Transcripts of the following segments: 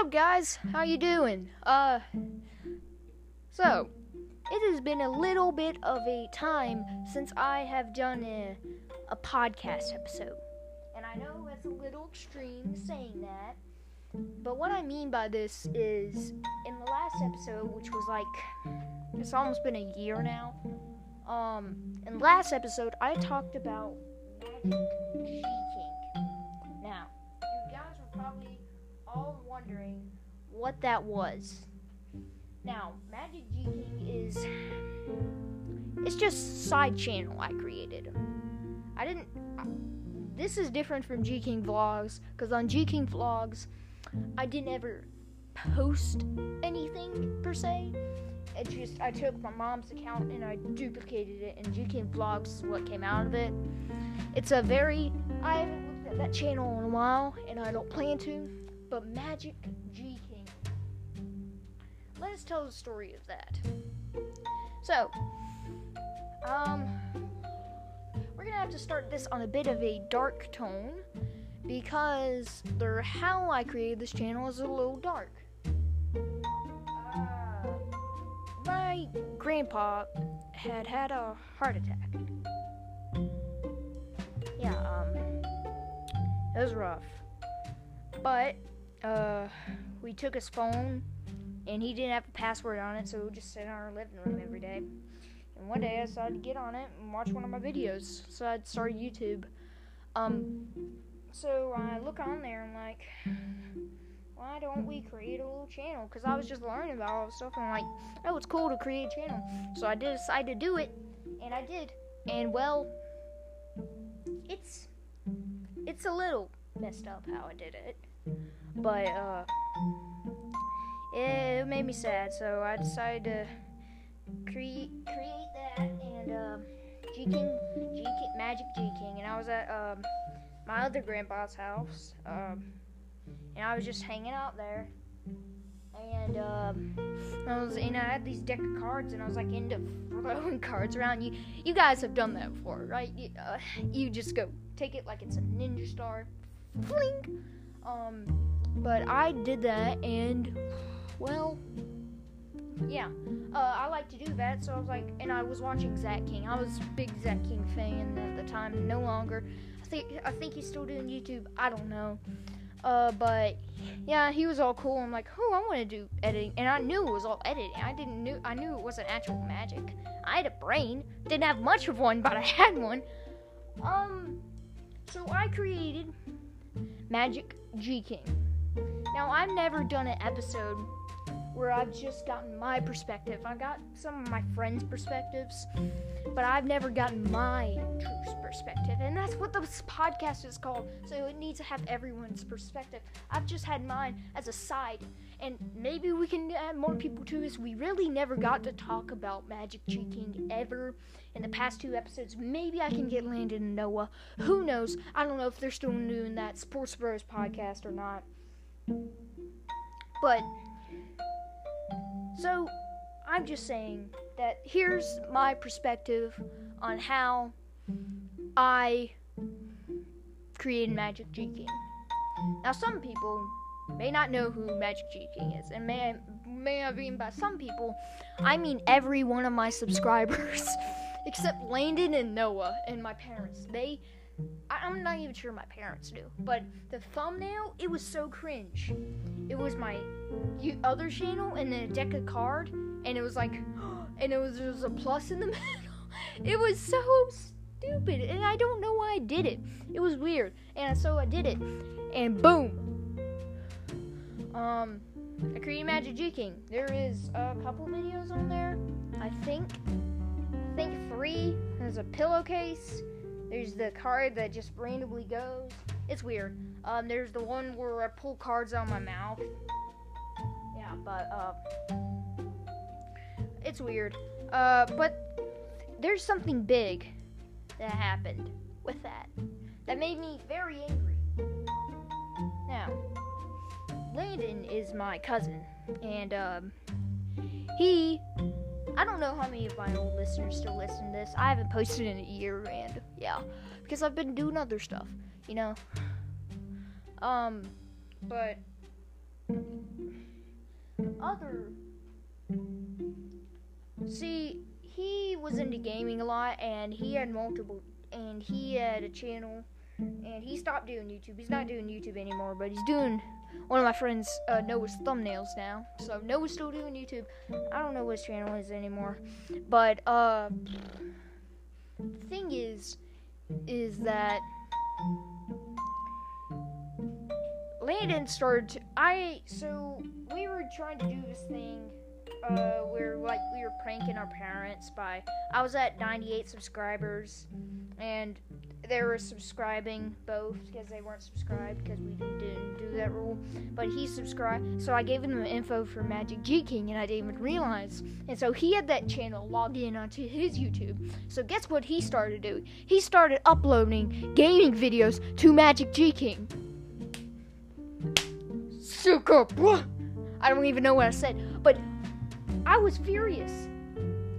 up, guys? How you doing? Uh, so it has been a little bit of a time since I have done a, a podcast episode, and I know it's a little extreme saying that, but what I mean by this is in the last episode, which was like it's almost been a year now. Um, in last episode, I talked about Magic all wondering what that was. Now, Magic G King is it's just side channel I created. I didn't this is different from G King Vlogs cuz on G King Vlogs I didn't ever post anything per se. It just I took my mom's account and I duplicated it and G King Vlogs is what came out of it. It's a very I haven't looked at that channel in a while and I don't plan to but Magic G King. Let us tell the story of that. So, um, we're gonna have to start this on a bit of a dark tone because the how I created this channel is a little dark. Uh, my grandpa had had a heart attack. Yeah, um, it was rough, but uh, we took his phone, and he didn't have a password on it, so we just sit in our living room every day. And one day I decided to get on it and watch one of my videos, so I'd start YouTube. Um, so I look on there and like, why don't we create a little channel? Because I was just learning about all this stuff, and I'm like, oh, it's cool to create a channel. So I did decide to do it, and I did. And well, it's it's a little messed up how I did it but uh, it made me sad. So I decided to create create that and um, G King, G King, Magic G King, and I was at um, my other grandpa's house, um, and I was just hanging out there. And um, I was, and I had these deck of cards, and I was like into throwing cards around. You, you guys have done that before, right? You, uh, you just go take it like it's a ninja star, fling. Um, but I did that, and well, yeah, uh, I like to do that. So I was like, and I was watching Zach King. I was a big Zach King fan at the time. No longer. I think I think he's still doing YouTube. I don't know. Uh, but yeah, he was all cool. I'm like, oh, I want to do editing, and I knew it was all editing. I didn't knew I knew it wasn't actual magic. I had a brain, didn't have much of one, but I had one. Um, so I created Magic G King. Now, I've never done an episode where I've just gotten my perspective. I got some of my friends' perspectives, but I've never gotten my true perspective. And that's what this podcast is called. So it needs to have everyone's perspective. I've just had mine as a side. And maybe we can add more people to this. We really never got to talk about Magic G King ever in the past two episodes. Maybe I can get Landon and Noah. Who knows? I don't know if they're still doing that Sports Bros podcast or not. But so I'm just saying that here's my perspective on how I created Magic G King. Now some people may not know who Magic G King is, and may may I mean by some people, I mean every one of my subscribers, except Landon and Noah and my parents. They I, am not even sure my parents knew, but the thumbnail, it was so cringe. It was my other channel and then a deck of card, and it was like, and it was, there was a plus in the middle. It was so stupid, and I don't know why I did it. It was weird, and so I did it, and boom. Um, I created Magic G King. There is a couple videos on there. I think, I think three. There's a pillowcase there's the card that just randomly goes. It's weird. Um, there's the one where I pull cards out of my mouth. Yeah, but uh, it's weird. Uh, but there's something big that happened with that that made me very angry. Now, Landon is my cousin, and um, he I don't know how many of my old listeners still listen to this. I haven't posted in a year, and yeah, because I've been doing other stuff, you know. Um, but other. See, he was into gaming a lot, and he had multiple, and he had a channel, and he stopped doing YouTube. He's not doing YouTube anymore, but he's doing one of my friends uh, Noah's thumbnails now. So Noah's still doing YouTube. I don't know what his channel is anymore, but uh, the thing is, is that Landon started. To, I so we were trying to do this thing uh, where like we were pranking our parents by I was at 98 subscribers and they were subscribing both because they weren't subscribed because we didn't do that rule. But he subscribed, so I gave him the info for Magic G King, and I didn't even realize. And so he had that channel logged in onto his YouTube. So guess what he started doing? He started uploading gaming videos to Magic G King. Sucker, I don't even know what I said, but I was furious.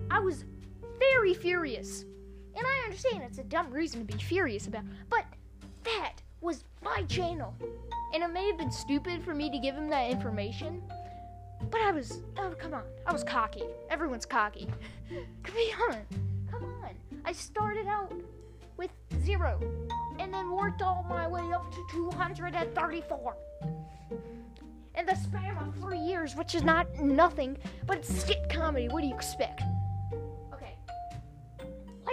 I was very furious. And I understand it's a dumb reason to be furious about, but that was my channel. And it may have been stupid for me to give him that information, but I was, oh, come on. I was cocky. Everyone's cocky. come on. Come on. I started out with zero and then worked all my way up to 234. In the span of three years, which is not nothing, but it's skit comedy. What do you expect?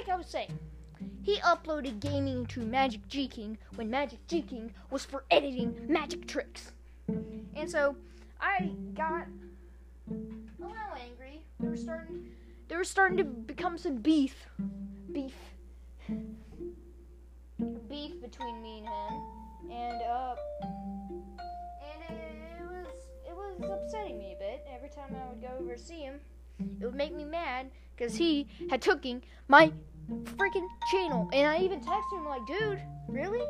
Like I was saying, he uploaded gaming to Magic G King when Magic G King was for editing magic tricks. And so I got a little angry. There was starting there was starting to become some beef. Beef. Beef between me and him. And uh and it, it was it was upsetting me a bit every time I would go over to see him. It would make me mad because he had taken my freaking channel. And I even texted him like, dude, really?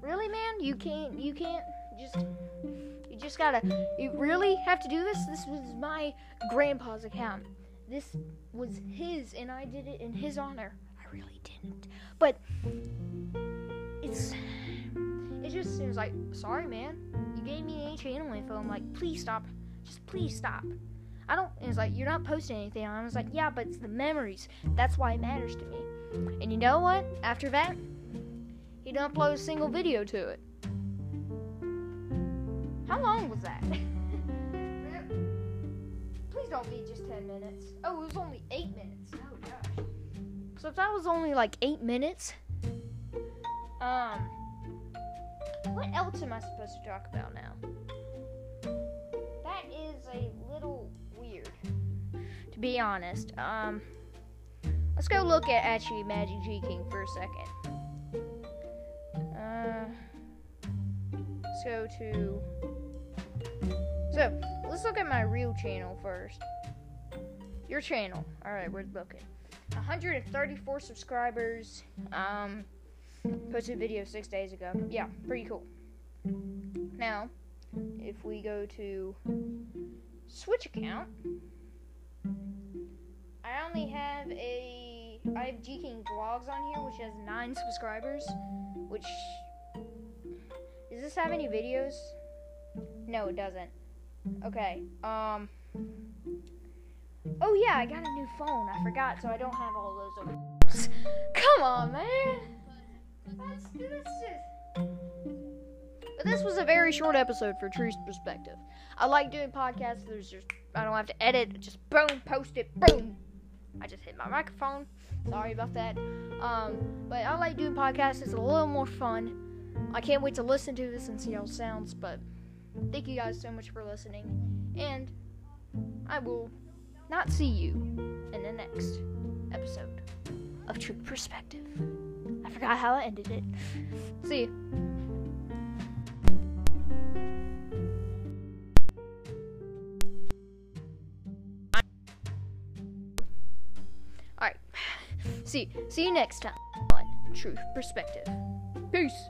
Really, man? You can't, you can't just, you just gotta, you really have to do this? This was my grandpa's account. This was his, and I did it in his honor. I really didn't. But, it's, it just seems like, sorry, man. You gave me a channel info. I'm like, please stop. Just please stop. I don't. And it's like you're not posting anything. I was like, yeah, but it's the memories. That's why it matters to me. And you know what? After that, he didn't upload a single video to it. How long was that? Please don't be just 10 minutes. Oh, it was only 8 minutes. Oh gosh. So if that was only like 8 minutes, um, what else am I supposed to talk about now? That is a little be honest. Um, let's go look at actually Magic G King for a second. Uh, let's go to. So let's look at my real channel first. Your channel. All right, we're looking. 134 subscribers. Um, posted video six days ago. Yeah, pretty cool. Now, if we go to Switch account, I only have a I have G King Vlogs on here, which has nine subscribers. Which does this have any videos? No, it doesn't. Okay. Um. Oh yeah, I got a new phone. I forgot, so I don't have all those. Over. Come on, man. That's, that's just. But this was a very short episode for True's perspective. I like doing podcasts. There's just I don't have to edit. Just boom, post it, boom. I just hit my microphone. Sorry about that. Um, but I like doing podcasts. It's a little more fun. I can't wait to listen to this and see how it sounds. But thank you guys so much for listening, and I will not see you in the next episode of True Perspective. I forgot how I ended it. See you. See, see you next time on Truth Perspective. Peace.